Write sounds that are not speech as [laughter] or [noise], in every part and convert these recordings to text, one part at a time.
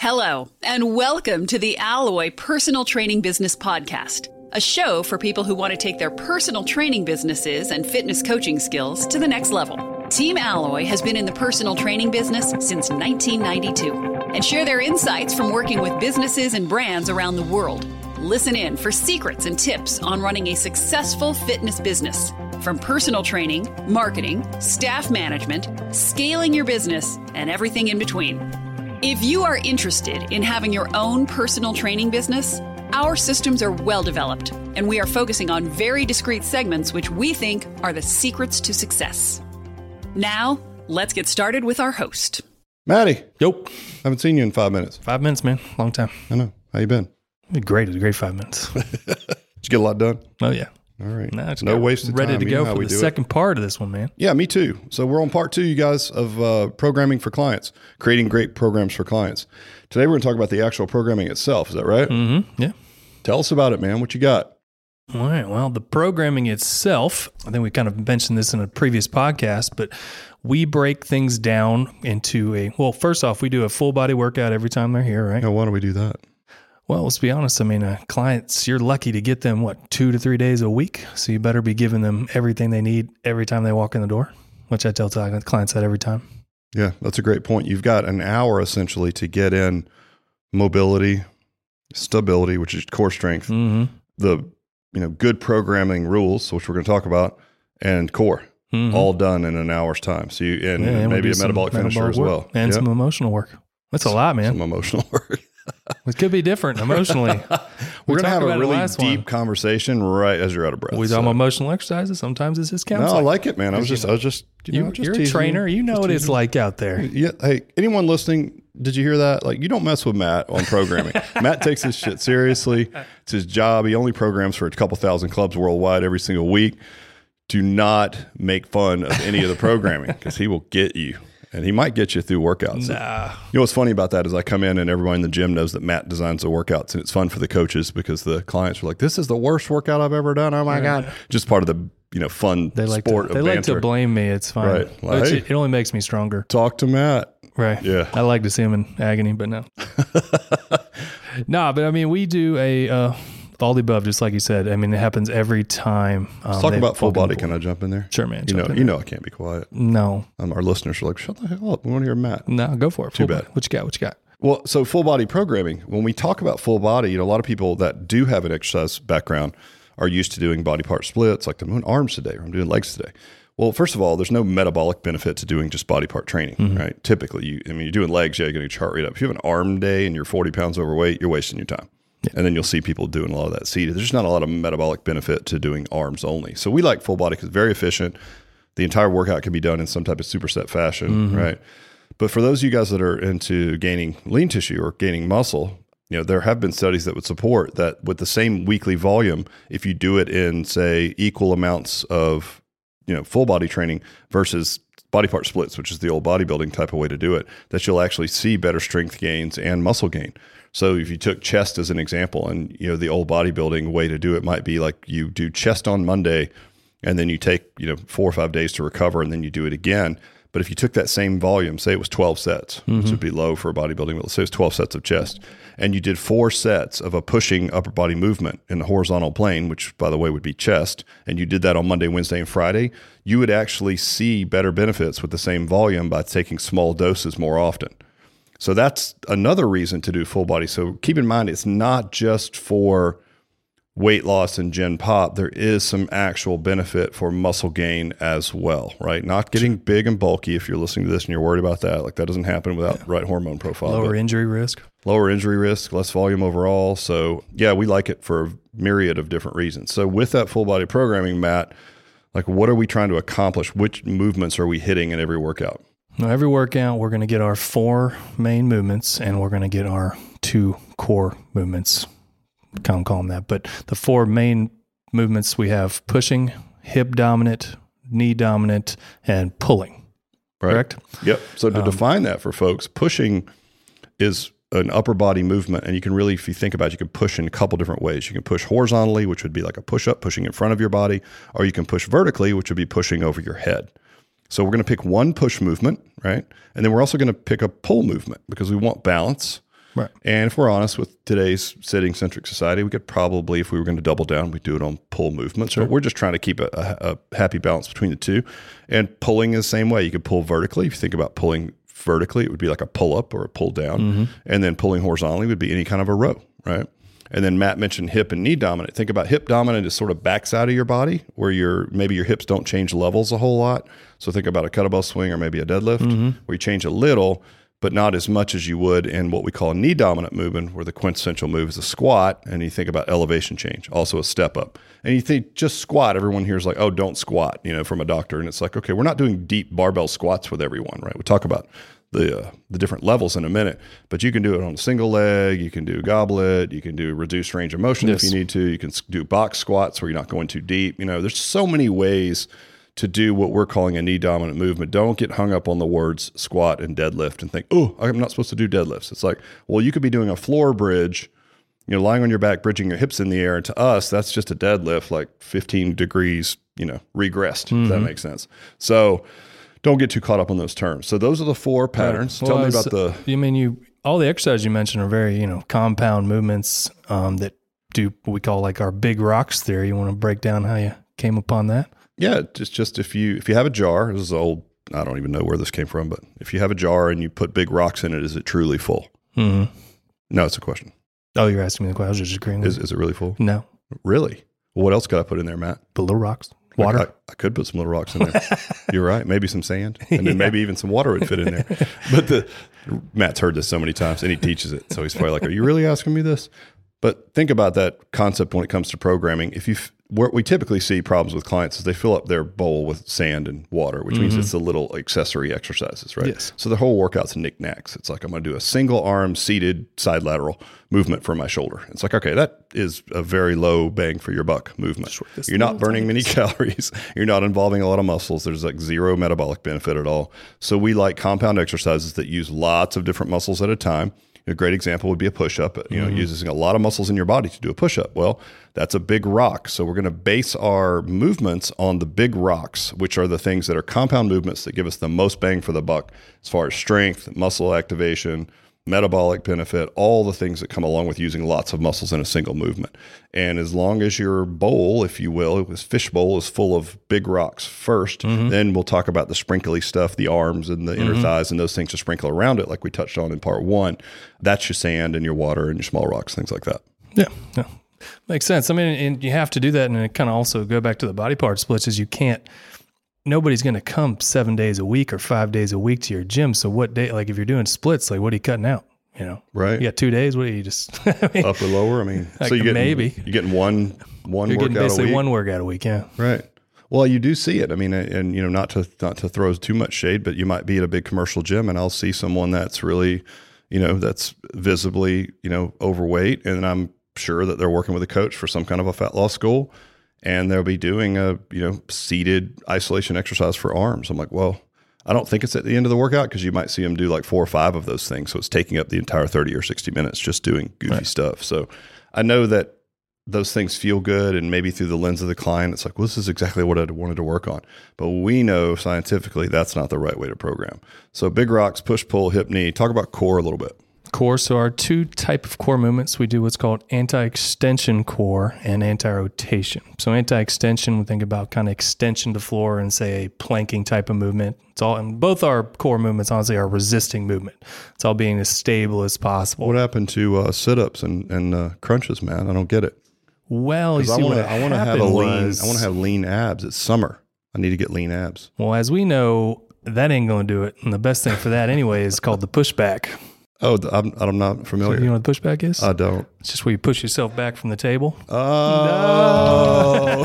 Hello, and welcome to the Alloy Personal Training Business Podcast, a show for people who want to take their personal training businesses and fitness coaching skills to the next level. Team Alloy has been in the personal training business since 1992 and share their insights from working with businesses and brands around the world. Listen in for secrets and tips on running a successful fitness business. From personal training, marketing, staff management, scaling your business, and everything in between. If you are interested in having your own personal training business, our systems are well developed, and we are focusing on very discrete segments which we think are the secrets to success. Now, let's get started with our host. Maddie, Yo, haven't seen you in five minutes. five minutes, man. Long time. I know. How you been? Great. It was a great five minutes. [laughs] Did you get a lot done? oh yeah. All right. Nah, it's no wasted Ready time. Ready to You go for the do it. second part of this one, man. Yeah, me too. So we're on part two, you guys, of uh, programming for clients, creating great programs for clients. Today we're going to talk about the actual programming itself. Is that right? Mm-hmm. Yeah. Tell us about it, man. What you got? All right. Well, the programming itself, I think we kind of mentioned this in a previous podcast, but we break things down into a well. First off, we do a full body workout every time they're here, right? Now, why do we do that? Well, let's be honest. I mean, uh, clients, you're lucky to get them what two to three days a week, so you better be giving them everything they need every time they walk in the door. Which I tell clients that every time. Yeah, that's a great point. You've got an hour essentially to get in mobility, stability, which is core strength, Mm-hmm. the you know good programming rules, which we're going to talk about, and core. Mhm. all done in an hour's time. So you and, Yeah, and maybe a metabolic finisher metabolic as well, and Yep. some emotional work. That's a lot, man. some emotional [laughs] work. It could be different emotionally. [laughs] We're We gonna have a really deep one. conversation right as you're out of breath. we So- talk about emotional exercises. Sometimes it's just counseling. no, I like it, man. I was just, I was just, you, you, know, just you're a trainer. You know what it's like out there. Yeah. Hey, anyone listening? Did you hear that? Like, you don't mess with Matt on programming. [laughs] Matt takes this shit seriously. It's his job. He only programs for a couple thousand clubs worldwide every single week. Do not make fun of any of the programming because he will get you, and he might get you through workouts. Nah. You know what's funny about that is I come in and everyone in the gym knows that Matt designs the workouts and it's fun for the coaches because the clients are like, "This is the worst workout I've ever done." Oh my god! Just part of the you know fun They like sport to, they of like to blame me. It's fine. Right. Well, Which hey. it, it only makes me stronger. Talk to Matt. Right. Yeah. I like to see him in agony, but no. [laughs] nah, but I mean, we do a uh, all the above, just like you said. I mean, it happens every time. Um, Let's talk about full body. Can. I jump in there? Sure, man. You know, you there. know, I can't be quiet. No, Um, our listeners are like, "Shut the hell up! We want to hear Matt." no, go for it. Too Full bad. body. What you got? What you got? Well, so full body programming, when we talk about full body, you know, a lot of people that do have an exercise background are used to doing body part splits, like I'm doing arms today or I'm doing legs today. Well, first of all, there's no metabolic benefit to doing just body part training, Mm-hmm. right? Typically, you, I mean, you're doing legs, yeah, you're getting your chart rate up. If you have an arm day and you're 40 pounds overweight, you're wasting your time. And then you'll see people doing a lot of that seated. There's just not a lot of metabolic benefit to doing arms only. So we like full body because it's very efficient. The entire workout can be done in some type of superset fashion, mm-hmm. right? But for those of you guys that are into gaining lean tissue or gaining muscle, you know, there have been studies that would support that with the same weekly volume, if you do it in say equal amounts of, you know, full body training versus body part splits, which is the old bodybuilding type of way to do it, that you'll actually see better strength gains and muscle gain. So if you took chest as an example and you know the old bodybuilding way to do it might be like you do chest on Monday and then you take, you know, 4 or 5 days to recover and then you do it again. But if you took that same volume, say it was 12 sets, which mm-hmm. would be low for a bodybuilding, but let's say it was 12 sets of chest, and you did four sets of a pushing upper body movement in the horizontal plane, which by the way would be chest, and you did that on Monday, Wednesday, and Friday, you would actually see better benefits with the same volume by taking small doses more often. So that's another reason to do full body. So keep in mind, it's not just for weight loss and gen pop. There is some actual benefit for muscle gain as well, right? Not getting big and bulky. If you're listening to this and you're worried about that, like that doesn't happen without right hormone profile. Lower injury risk. lower injury risk, less volume overall. So yeah, we like it for a myriad of different reasons. So with that full body programming, Matt, like what are we trying to accomplish? Which movements are we hitting in every workout? Now, every workout, we're going to get our four main movements and we're going to get our two core movements. Can't call them that, but the four main movements we have pushing, hip dominant, knee dominant, and pulling. Right. Correct? Yep. So to um, define that for folks, pushing is an upper body movement, and you can really, if you think about it, you can push in a couple different ways. You can push horizontally, which would be like a push up, pushing in front of your body, or you can push vertically, which would be pushing over your head. So we're going to pick one push movement, right? And then we're also going to pick a pull movement because we want balance. Right. And if we're honest with today's sitting centric society, we could probably, if we were going to double down, we'd do it on pull movements. But we're just trying to keep a, a, a happy balance between the two. And pulling is the same way. You could pull vertically. If you think about pulling vertically, it would be like a pull up or a pull down. Mm-hmm. And then pulling horizontally would be any kind of a row, right? And then Matt mentioned hip and knee dominant. Think about hip dominant is sort of backside of your body, where your maybe your hips don't change levels a whole lot. So think about a kettlebell swing or maybe a deadlift, mm-hmm. where you change a little, but not as much as you would in what we call knee dominant movement, where the quintessential move is a squat. And you think about elevation change, also a step up. And you think just squat, everyone here is like, oh, don't squat, you know, from a doctor. And it's like, okay, we're not doing deep barbell squats with everyone, right? We talk about the uh, the different levels in a minute, but you can do it on a single leg. You can do goblet. You can do reduced range of motion if you need to. You can do box squats where you're not going too deep. You know, there's so many ways to do what we're calling a knee dominant movement. Don't get hung up on the words squat and deadlift and think, oh, I'm not supposed to do deadlifts. It's like, well, you could be doing a floor bridge. You know, lying on your back, bridging your hips in the air, and to us, that's just a deadlift, like 15 degrees, you know, regressed. If that makes sense. So, don't get too caught up on those terms. So those are the four patterns. Tell Well, me about the You mean you? All the exercises you mentioned are very, you know, compound movements um, that do what we call like our big rocks theory. You want to break down how you came upon that? Yeah. Just just if you if you have a jar, this is old. I don't even know where this came from, but if you have a jar and you put big rocks in it, is it truly full? Mm-hmm. No, it's a question. Oh, you're asking me the question. I was just agreeing with Is is it really full? No, Really? Well, what else could I put in there, Matt? the little rocks, water. I, I could put some little rocks in there. [laughs] You're right. Maybe some sand, and then [laughs] maybe even some water would fit in there. But the Matt's heard this so many times, and he teaches it, so he's probably like, "Are you really asking me this?" But think about that concept when it comes to programming. If you where we typically see problems with clients is they fill up their bowl with sand and water, which means it's the little accessory exercises, right? Yes. So the whole workout's knickknacks. It's like I'm going to do a single arm seated side lateral movement for my shoulder. It's like okay, that is a very low bang for your buck movement. You're not burning many [laughs] calories. You're not involving a lot of muscles. There's like zero metabolic benefit at all. So we like compound exercises that use lots of different muscles at a time. A great example would be a push up, you know, mm-hmm. using a lot of muscles in your body to do a push up. Well, that's a big rock. So we're going to base our movements on the big rocks, which are the things that are compound movements that give us the most bang for the buck as far as strength, muscle activation, metabolic benefit, all the things that come along with using lots of muscles in a single movement. And as long as your bowl, if you will, this fish bowl is full of big rocks 1st mm-hmm. then we'll talk about the sprinkly stuff, the arms and the inner mm-hmm. thighs and those things to sprinkle around it, like we touched on in part one. That's your sand and your water and your small rocks, things like that. Yeah, yeah. Makes sense. I mean, and you have to do that, and it kind of also go back to the body part splits. Is you can't. Nobody's going to come seven days a week or five days a week to your gym. So what day? Like if you're doing splits, like what are you cutting out? You know, Right. You got two days. What are you just? [laughs] I mean, Upper, lower. I mean, Like, so you get maybe. you're getting one one you're getting workout a basically week. one workout a week. Yeah. Right. Well, you do see it. I mean, and you know, not to not to throw too much shade, but you might be at a big commercial gym, and I'll see someone that's really, you know, that's visibly, you know, overweight, and I'm sure that they're working with a coach for some kind of a fat loss goal, and they'll be doing a you know seated isolation exercise for arms. I'm like, well, I don't think it's at the end of the workout because you might see them do like four or five of those things, so it's taking up the entire 30 or 60 minutes just doing goofy stuff. So I know that those things feel good and maybe through the lens of the client it's like well this is exactly what i wanted to work on. But we know scientifically that's not the right way to program. So big rocks push pull hip knee. Talk about core a little bit Core. So our two type of core movements, we do what's called anti-extension core and anti-rotation. So anti-extension, we think about kind of extension to floor and say a planking type of movement. It's all, and both our core movements honestly are resisting movement. It's all being as stable as possible. what happened to uh, sit-ups and, and uh, crunches man i don't get it well, you 'Cause see i want to i want to have a lean was- i want to have lean abs it's summer i need to get lean abs Well, as we know, that ain't going to do it. And the best thing for that anyway is called the pushback. Oh i'm, I'm not familiar You know what pushback is? i don't it's just where you push yourself back from the table. oh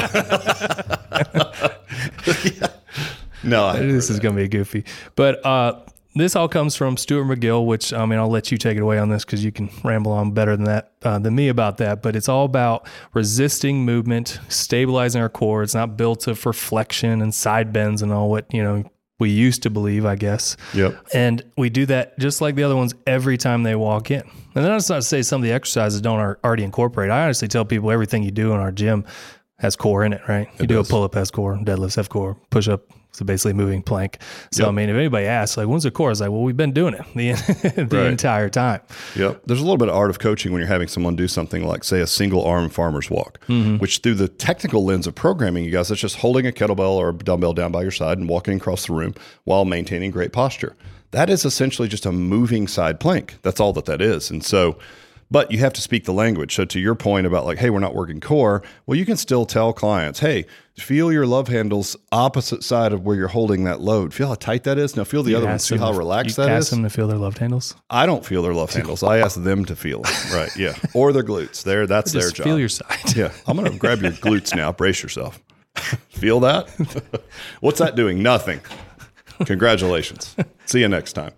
no, [laughs] I, this is going to be goofy. But uh, this all comes from Stuart McGill, which I mean, I'll let you take it away on this because you can ramble on better than that uh, than me about that. But it's all about resisting movement, stabilizing our core. It's not built of for flexion and side bends and all what you know we used to believe, I guess. yep And we do that just like the other ones every time they walk in. And that's not to say some of the exercises don't already incorporate. I honestly tell people everything you do in our gym has core in it, right? You do a pull up has core, deadlifts have core, push up So basically moving plank. So Yep. I mean, if anybody asks, like, when's the course? It's like, well, we've been doing it [laughs] the, the Right. entire time. Yep. There's a little bit of art of coaching when you're having someone do something like, say, a single arm farmer's walk, mm-hmm. which through the technical lens of programming, you guys, that's just holding a kettlebell or a dumbbell down by your side and walking across the room while maintaining great posture. That is essentially just a moving side plank. That's all that that is. And so, but you have to speak the language. So to your point about like, hey, we're not working core, well, you can still tell clients, hey, feel your love handles opposite side of where you're holding that load. Feel how tight that is. Now feel the You other one. See how relaxed that ask is. them to feel their love handles. I don't feel their love handles. I ask them to feel. Right. Yeah. [laughs] Or their glutes. There, that's their job. feel your side. yeah. I'm going to grab your glutes now. Brace yourself. [laughs] feel that? [laughs] What's that doing? Nothing. Congratulations. See you next time.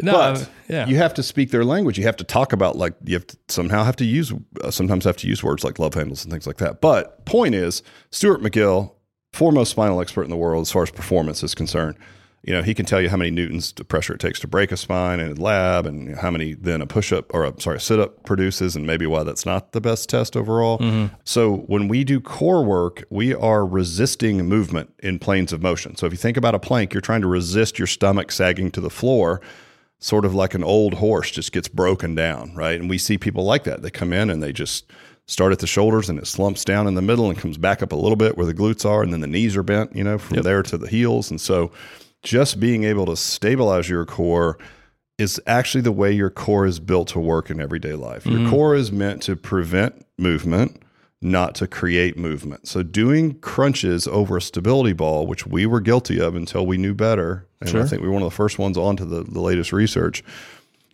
No, But yeah. you have to speak their language. You have to talk about like you have to somehow have to use uh, sometimes have to use words like love handles and things like that. But point is, Stuart McGill, foremost spinal expert in the world as far as performance is concerned. You know, he can tell you how many newtons of pressure it takes to break a spine in a lab, and how many then a push up or a sorry a sit up produces, and maybe why that's not the best test overall. Mm-hmm. So when we do core work, we are resisting movement in planes of motion. So if you think about a plank, you're trying to resist your stomach sagging to the floor sort of like an old horse just gets broken down, right? And we see people like that. They come in and they just start at the shoulders and it slumps down in the middle and comes back up a little bit where the glutes are and then the knees are bent, you know, from there to the heels. And so just being able to stabilize your core is actually the way your core is built to work in everyday life. Your mm-hmm. core is meant to prevent movement, not to create movement. So doing crunches over a stability ball, which we were guilty of until we knew better, and I think we were one of the first ones onto the, the latest research.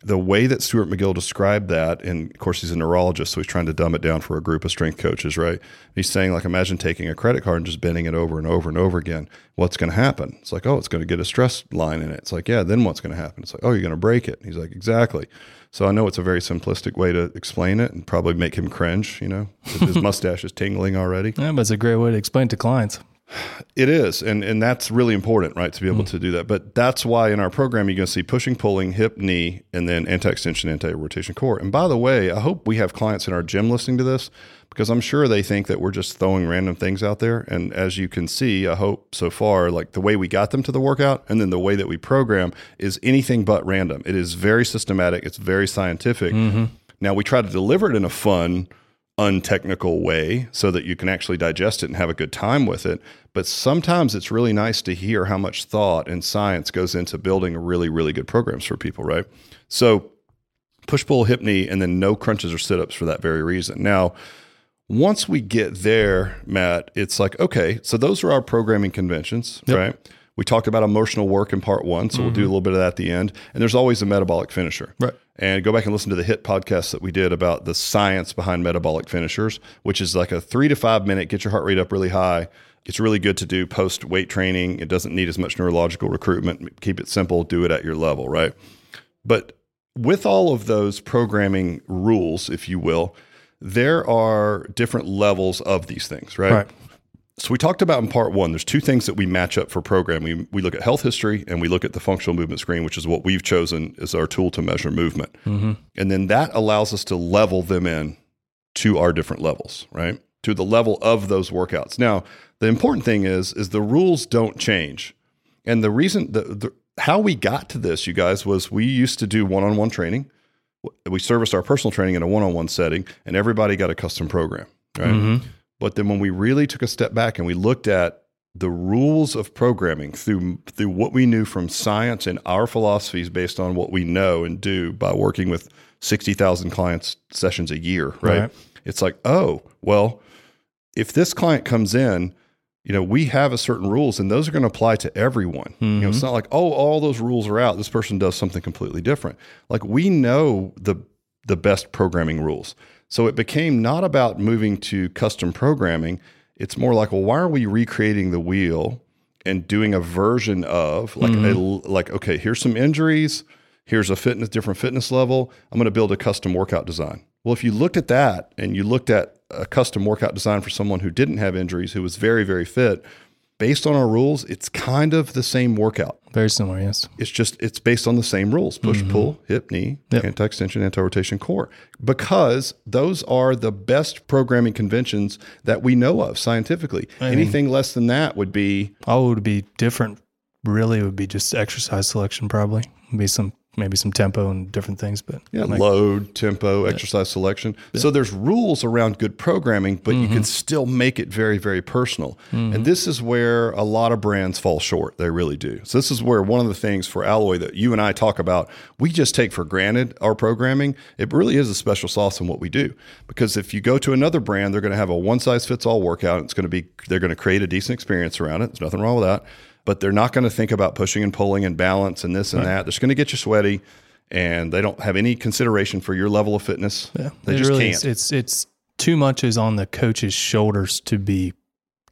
The way that Stuart McGill described that, and of course he's a neurologist, so he's trying to dumb it down for a group of strength coaches, right? He's saying like, imagine taking a credit card and just bending it over and over and over again. What's going to happen? It's like, oh, it's going to get a stress line in it. It's like, yeah, then what's going to happen? It's like, oh, you're going to break it. He's like, exactly. So I know it's a very simplistic way to explain it and probably make him cringe. You know, his [laughs] mustache is tingling already. Yeah, but it's a great way to explain to clients. It is, and and that's really important, right, to be able mm. to do that. But that's why in our program you're going to see pushing, pulling, hip, knee, and then anti-extension, anti-rotation core. And by the way, I hope we have clients in our gym listening to this because I'm sure they think that we're just throwing random things out there. And as you can see, I hope so far, like the way we got them to the workout, and then the way that we program is anything but random. It is very systematic. It's very scientific. Mm-hmm. Now we try to deliver it in a fun untechnical way so that you can actually digest it and have a good time with it. But sometimes it's really nice to hear how much thought and science goes into building really, really good programs for people, right? So push, pull, hip, knee, and then no crunches or sit ups for that very reason. Now, once we get there, Matt, it's like, okay, so those are our programming conventions, right? We talked about emotional work in part one, so we'll do mm-hmm. a little bit of that at the end. And there's always a metabolic finisher. Right. And go back and listen to the hit podcast that we did about the science behind metabolic finishers, which is like a three to five minute, get your heart rate up really high. It's really good to do post weight training. It doesn't need as much neurological recruitment. Keep it simple, do it at your level, right? But with all of those programming rules, if you will, there are different levels of these things, right? Right. So we talked about in part one, there's two things that we match up for programming. We, we look at health history and we look at the functional movement screen, which is what we've chosen as our tool to measure movement. Mm-hmm. And then that allows us to level them in to our different levels, right? To the level of those workouts. Now, the important thing is, is the rules don't change. And the reason the, the how we got to this, you guys, was we used to do one-on-one training. We serviced our personal training in a one-on-one setting, and everybody got a custom program, right? Mm-hmm. But then when we really took a step back and we looked at the rules of programming through through what we knew from science and our philosophies based on what we know and do by working with 60,000 clients sessions a year, right? Right. It's like, "Oh, well, if this client comes in, you know, we have a certain rules and those are going to apply to everyone. You know, it's mm-hmm. not like, oh, all those rules are out. This person does something completely different. Like we know the the best programming rules. So it became not about moving to custom programming. It's more like, well, why are we recreating the wheel and doing a version of like a mm-hmm. like, okay, here's some injuries, here's a fitness different fitness level. I'm going to build a custom workout design. Well, if you looked at that and you looked at a custom workout design for someone who didn't have injuries, who was very, very fit, based on our rules, it's kind of the same workout. Very similar, yes. It's just it's based on the same rules: push, mm-hmm. pull, hip, knee, Yep. anti-extension, anti-rotation, core. Because those are the best programming conventions that we know of scientifically. Anything less than that would be All would be different. Really, would be just exercise selection. Probably would be some maybe some tempo and different things. But yeah, like, load, tempo, exercise selection. So there's rules around good programming, but you Mm-hmm. can still make it very, very personal. And this is where a lot of brands fall short. They really do. So this is where one of the things for Alloy that you and I talk about, we just take for granted our programming. It really is a special sauce in what we do. Because if you go to another brand, they're going to have a one size fits all workout. It's going to be they're going to create a decent experience around it. There's nothing wrong with that. But they're not going to think about pushing and pulling and balance and this and that. They're just going to get you sweaty and they don't have any consideration for your level of fitness. yeah, They it just really can't. It's it's too much is on the coach's shoulders to be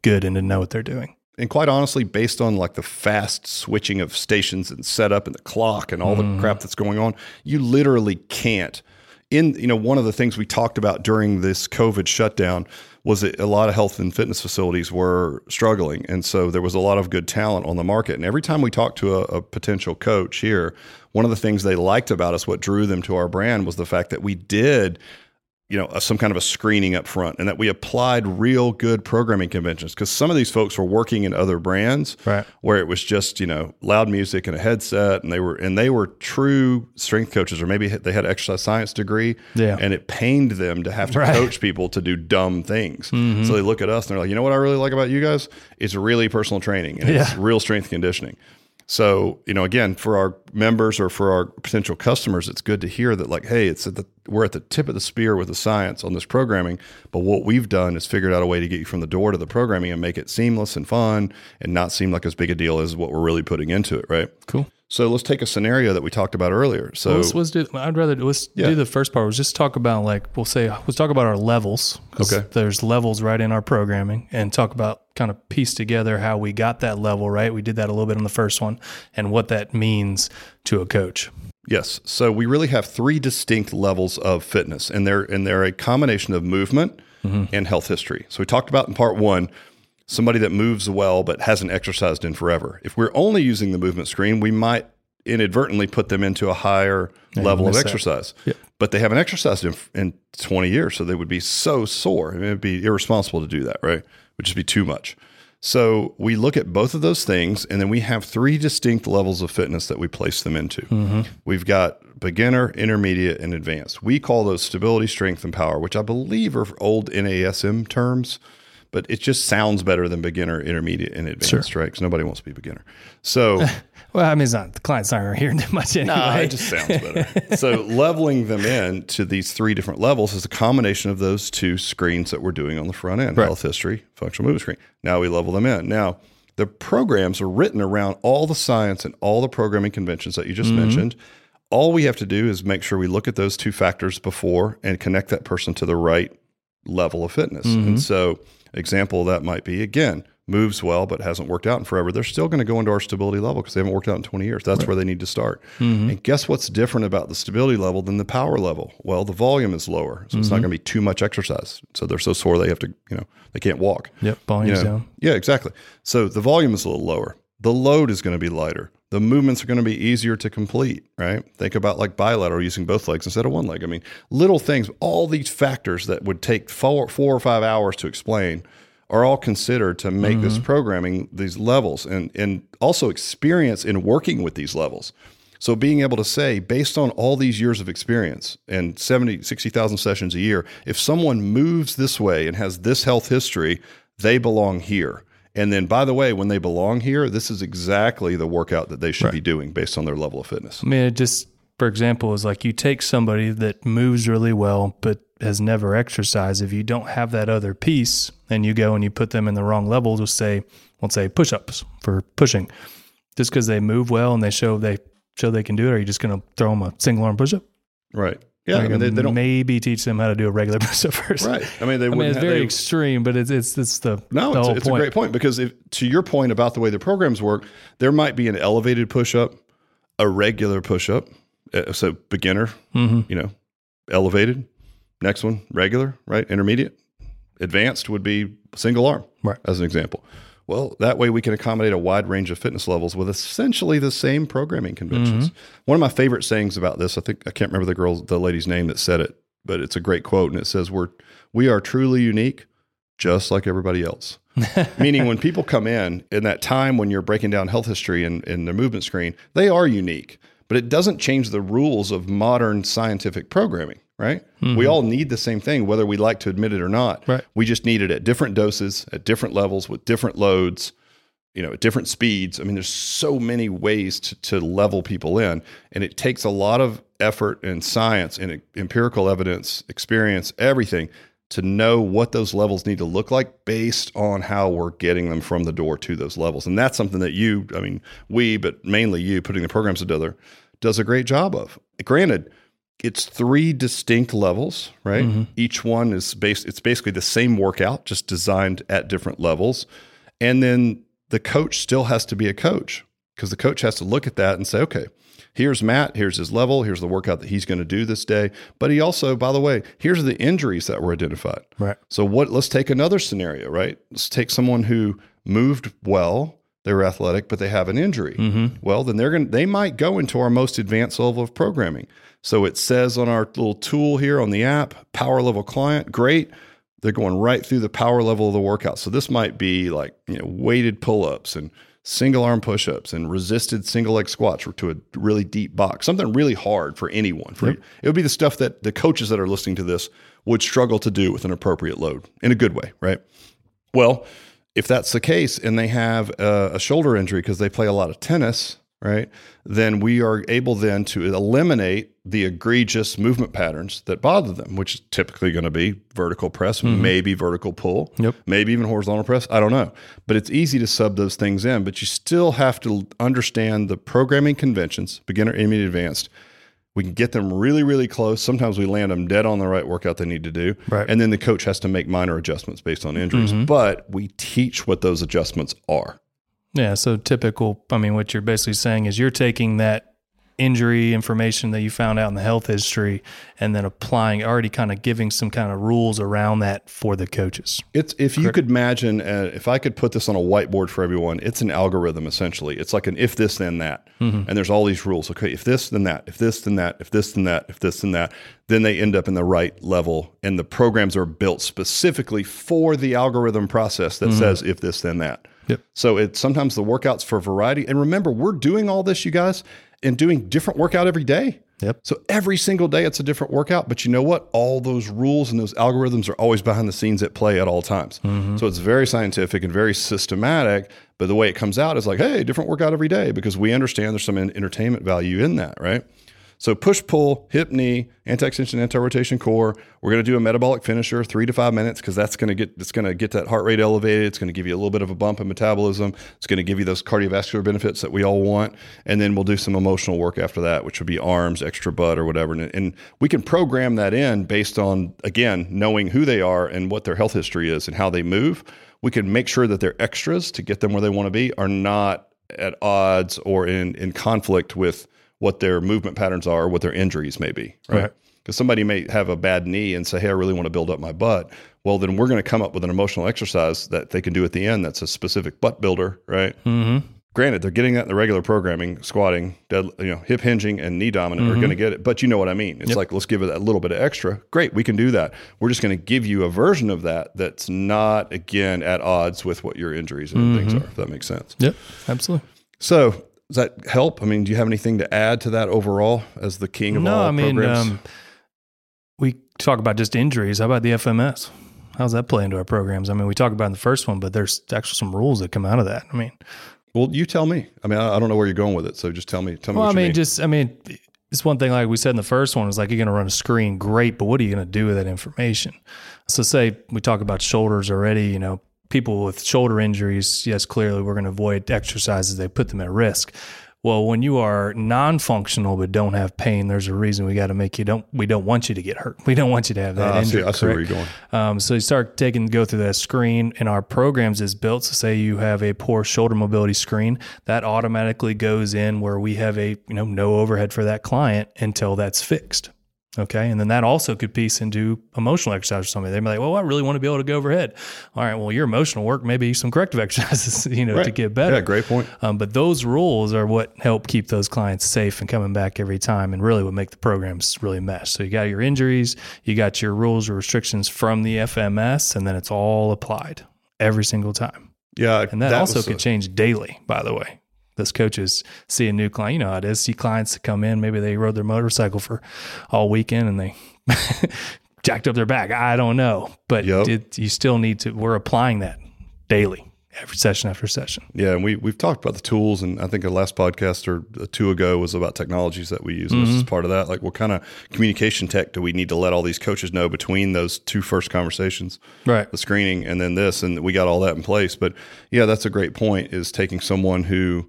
good and to know what they're doing. and quite honestly, based on like the fast switching of stations and setup and the clock and all the mm-hmm. crap that's going on, you literally can't. In you know, one of the things we talked about during this COVID shutdown was that a lot of health and fitness facilities were struggling, and so there was a lot of good talent on the market. And every time we talked to a, a potential coach here, one of the things they liked about us, what drew them to our brand, was the fact that we did you know, some kind of a screening up front and that we applied real good programming conventions because some of these folks were working in other brands Right. where it was just, you know, loud music and a headset and they were and they were true strength coaches or maybe they had an exercise science degree Yeah. and it pained them to have to Right. coach people to do dumb things. Mm-hmm. So they look at us and they're like, "You know what I really like about you guys? It's really personal training and it's real strength conditioning." So, you know, again, for our members or for our potential customers, it's good to hear that, like, hey, it's at the we're at the tip of the spear with the science on this programming. But what we've done is figured out a way to get you from the door to the programming and make it seamless and fun and not seem like as big a deal as what we're really putting into it, right? Cool. So let's take a scenario that we talked about earlier. So Well, let's, let's do. I'd rather let's Yeah. do the first part. Let's just talk about like we'll say let's talk about our levels. Okay. There's levels right in our programming, and talk about kind of piece together how we got that level. Right. We did that a little bit on the first one, and what that means to a coach. Yes. So we really have three distinct levels of fitness, and they're and they're a combination of movement mm-hmm. and health history. So we talked about in part one somebody that moves well but hasn't exercised in forever. If we're only using the movement screen, we might inadvertently put them into a higher level of exercise. But they haven't exercised in, in 20 years, so they would be so sore. I mean, it'd be irresponsible to do that, right? It would just be too much. So we look at both of those things, and then we have three distinct levels of fitness that we place them into. We've got beginner, intermediate, and advanced. We call those stability, strength, and power, which I believe are old NASM terms, but it just sounds better than beginner, intermediate, and advanced, right? Because nobody wants to be a beginner. So [laughs] Well, I mean, it's not the client's aren't going to hear that much anyway. no, it just sounds better. so leveling them in to these three different levels is a combination of those two screens that we're doing on the front end, Right. health history, functional movement screen. Now we level them in. Now the programs are written around all the science and all the programming conventions that you just mm-hmm. mentioned. All we have to do is make sure we look at those two factors before and connect that person to the right level of fitness. And mm-hmm. so, example of that might be again, moves well but hasn't worked out in forever. They're still going to go into our stability level because they haven't worked out in 20 years. That's where they need to start. Mm-hmm. And guess what's different about the stability level than the power level? Well, the volume is lower. So it's not mm-hmm. going to be too much exercise. So they're so sore they have to, you know, they can't walk. Yep, You know, down. Yeah, exactly. So the volume is a little lower. The load is going to be lighter. The movements are going to be easier to complete, right? Think about like bilateral using both legs instead of one leg. I mean, little things, all these factors that would take four, four or five hours to explain are all considered to make this mm-hmm. programming these levels and, and also experience in working with these levels. So being able to say, based on all these years of experience and 70, 60,000 sessions a year, if someone moves this way and has this health history, they belong here. And then, by the way, when they belong here, this is exactly the workout that they should be doing based on their level of fitness. I mean, it just for example is like you take somebody that moves really well but has never exercised. If you don't have that other piece, and you go and you put them in the wrong level, just say, let's say push-ups for pushing, just because they move well and they show they show they can do it. Are you just going to throw them a single arm push-up? Right. Yeah. I mean, they, they don't. maybe teach them how to do a regular [laughs] push-up first. Right. I mean, they I mean, wouldn't it's have- very they- extreme, but it's it's it's the No, the it's, whole it's a great point because if, to your point about the way the programs work, there might be an elevated push up, a regular push up. Uh, so beginner, Mm-hmm. you know, elevated. Next one, regular, right? Intermediate. Advanced would be single arm, Right. as an example. Well, that way we can accommodate a wide range of fitness levels with essentially the same programming conventions. Mm-hmm. One of my favorite sayings about this, I think I can't remember the girl, the lady's name that said it, but it's a great quote, and it says, "We're we are truly unique, just like everybody else." [laughs] Meaning, when people come in in that time when you're breaking down health history and in their movement screen, they are unique, but it doesn't change the rules of modern scientific programming. Right? Mm-hmm. We all need the same thing, whether we like to admit it or not. Right. We just need it at different doses, at different levels, with different loads you know, at different speeds. I mean, there's so many ways to, to level people in, and it takes a lot of effort and science and empirical evidence, experience, everything to know what those levels need to look like based on how we're getting them from the door to those levels. And that's something that you, I mean, we, but mainly you putting the programs together, does a great job of. Granted, it's three distinct levels, right? Mm-hmm. Each one is based, it's basically the same workout, just designed at different levels. And then the coach still has to be a coach because the coach has to look at that and say, okay, here's Matt, here's his level, here's the workout that he's going to do this day. But he also, by the way, here's the injuries that were identified. Right. So what let's take another scenario, right? Let's take someone who moved well, they were athletic, but they have an injury. Mm-hmm. Well, then they're going they might go into our most advanced level of programming. So it says on our little tool here on the app, power level client, great. They're going right through the power level of the workout. So this might be like, you know, weighted pull-ups and single arm push-ups and resisted single leg squats to a really deep box. Something really hard for anyone. For it would be the stuff that the coaches that are listening to this would struggle to do with an appropriate load in a good way, right? Well, if that's the case and they have a, a shoulder injury because they play a lot of tennis, right? Then we are able then to eliminate the egregious movement patterns that bother them, which is typically going to be vertical press, mm-hmm. maybe vertical pull, Yep. maybe even horizontal press. I don't know. But it's easy to sub those things in, but you still have to understand the programming conventions, beginner, intermediate, advanced. We can get them really, really close. Sometimes we land them dead on the right workout they need to do. Right. And then the coach has to make minor adjustments based on injuries. Mm-hmm. But we teach what those adjustments are. Yeah. So typical. I mean, what you're basically saying is you're taking that injury information that you found out in the health history and then applying, already kind of giving some kind of rules around that for the coaches. It's if you could imagine, uh, if I could put this on a whiteboard for everyone, it's an algorithm essentially. It's like an if this then that, and there's all these rules. Okay, if this then that, if this then that, if this then that, if this then that, then they end up in the right level, and the programs are built specifically for the algorithm process that says if this then that. Yep. So it's sometimes the workouts for variety, and remember, we're doing all this, you guys, and doing different workout every day. Yep. So every single day it's a different workout, but you know what? All those rules and those algorithms are always behind the scenes at play at all times. Mm-hmm. So it's very scientific and very systematic, but the way it comes out is like, hey, different workout every day because we understand there's some en- entertainment value in that, right? So push pull, hip knee, anti-extension, anti-rotation core. We're going to do a metabolic finisher, three to five minutes, because that's going to get it's going to get that heart rate elevated. It's going to give you a little bit of a bump in metabolism. It's going to give you those cardiovascular benefits that we all want. And then we'll do some emotional work after that, which would be arms, extra butt, or whatever. And, and we can program that in based on again knowing who they are and what their health history is and how they move. We can make sure that their extras to get them where they want to be are not at odds or in in conflict with what their movement patterns are, what their injuries may be, right? Right. Because somebody may have a bad knee and say, "Hey, I really want to build up my butt." Well, then we're going to come up with an emotional exercise that they can do at the end. That's a specific butt builder, right? Mm-hmm. Granted, they're getting that in the regular programming, squatting, dead, you know, hip hinging, and knee dominant are going to get it. But you know what I mean? It's like let's give it a little bit of extra. Great, we can do that. We're just going to give you a version of that that's not again at odds with what your injuries and things are. If that makes sense. Yep. Absolutely. So does that help? I mean, do you have anything to add to that overall as the king of No, all I mean, programs? um, we talk about just injuries. How about the FMS? How's that play into our programs? I mean, we talk about in the first one, but there's actually some rules that come out of that. I mean, well, you tell me. I mean, I, I don't know where you're going with it, so just tell me. Tell me. well, I mean, mean. just I mean, it's one thing like we said in the first one is like you're going to run a screen, great, but what are you going to do with that information? So, say we talk about shoulders already. You know, people with shoulder injuries, yes, clearly we're going to avoid exercises that put them at risk. Well, when you are non-functional but don't have pain, there's a reason we got to make you don't. We don't want you to get hurt. [laughs] We don't want you to have that Ah, I see, injury. I see where you're going. Um, so you start taking go through that screen, and our programs is built. So say you have a poor shoulder mobility screen, that automatically goes in where we have a you know no overhead for that client until that's fixed. Okay. And then that also could piece into emotional exercise for somebody. They may be like, well, I really want to be able to go overhead. All right. Well, your emotional work, maybe some corrective [laughs] exercises, you know, Right. to get better. Yeah, great point. Um, but those rules are what help keep those clients safe and coming back every time and really what make the programs really mesh. So you got your injuries, you got your rules or restrictions from the FMS, and then it's all applied every single time. Yeah, And that, also could a- change daily, by the way. Those coaches see a new client. You know how it is. See clients that come in, maybe they rode their motorcycle for all weekend and they [laughs] jacked up their back. I don't know. But Yep. it, you still need to, we're applying that daily, every session after session. Yeah, and we we've talked about the tools, and I think our last podcast or two ago was about technologies that we use. And This is mm-hmm. part of that. Like, what kind of communication tech do we need to let all these coaches know between those two first conversations, Right. the screening, and then this, and we got all that in place. But yeah, that's a great point. Is taking someone who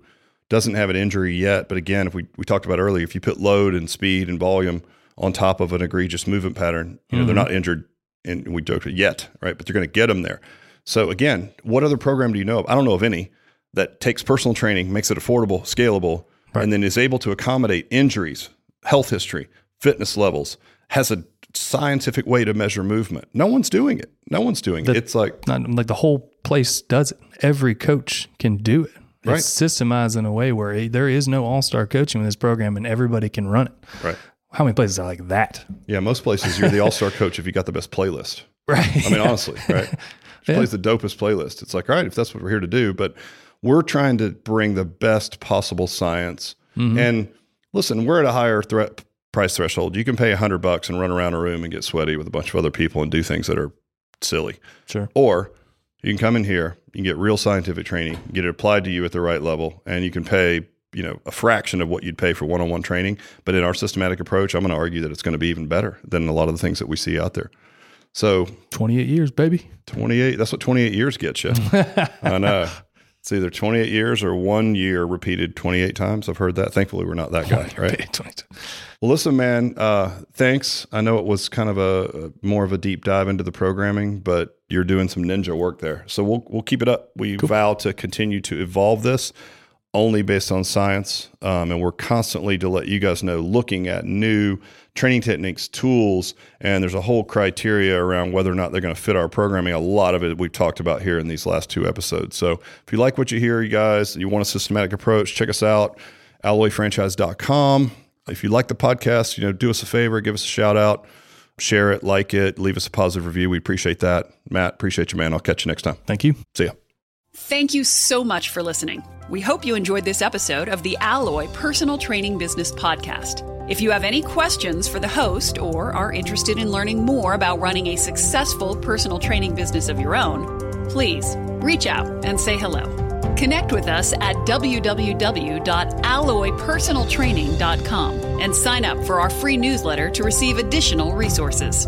doesn't have an injury yet, but again, if we we talked about earlier, if you put load and speed and volume on top of an egregious movement pattern, you know they're mm-hmm. not injured, and we joked yet, right? But they're going to get them there. So again, what other program do you know of? I don't know of any that takes personal training, makes it affordable, scalable, and then is able to accommodate injuries, health history, fitness levels, has a scientific way to measure movement. No one's doing it. No one's doing it. It's like not like the whole place does it. Every coach can do it. It's Right. systemized in a way where it- there is no all star coaching in this program and everybody can run it. right. How many places are like that? Yeah, most places you're the all-star coach if you got the best playlist. [laughs] Right. I mean, honestly, right? [laughs] She plays the dopest playlist. It's like, all right, if that's what we're here to do, but we're trying to bring the best possible science. Mm-hmm. And listen, we're at a higher threat price threshold. You can pay a hundred bucks and run around a room and get sweaty with a bunch of other people and do things that are silly. Sure. Or you can come in here, you can get real scientific training, get it applied to you at the right level, and you can pay, you know, a fraction of what you'd pay for one-on-one training. But in our systematic approach, I'm going to argue that it's going to be even better than a lot of the things that we see out there. So 28 years, baby. 28, that's what 28 years gets you. [laughs] I know. It's either 28 years or one year repeated 28 times. I've heard that. Thankfully, we're not that guy, right? Well, listen, man. Uh, thanks. I know it was kind of a, a more of a deep dive into the programming, but you're doing some ninja work there. So we'll we'll keep it up. We vow to continue to evolve this only based on science, um, and we're constantly to let you guys know looking at new training techniques, tools, and there's a whole criteria around whether or not they're going to fit our programming. A lot of it we've talked about here in these last two episodes. So if you like what you hear, you guys, you want a systematic approach, check us out, alloyfranchise.com. If you like the podcast, you know, do us a favor, give us a shout out, share it, like it, leave us a positive review. We appreciate that. Matt, appreciate you, man. I'll catch you next time. Thank you. See ya. Thank you so much for listening. We hope you enjoyed this episode of the Alloy Personal Training Business Podcast. If you have any questions for the host or are interested in learning more about running a successful personal training business of your own, please reach out and say hello. Connect with us at www.alloypersonaltraining.com and sign up for our free newsletter to receive additional resources.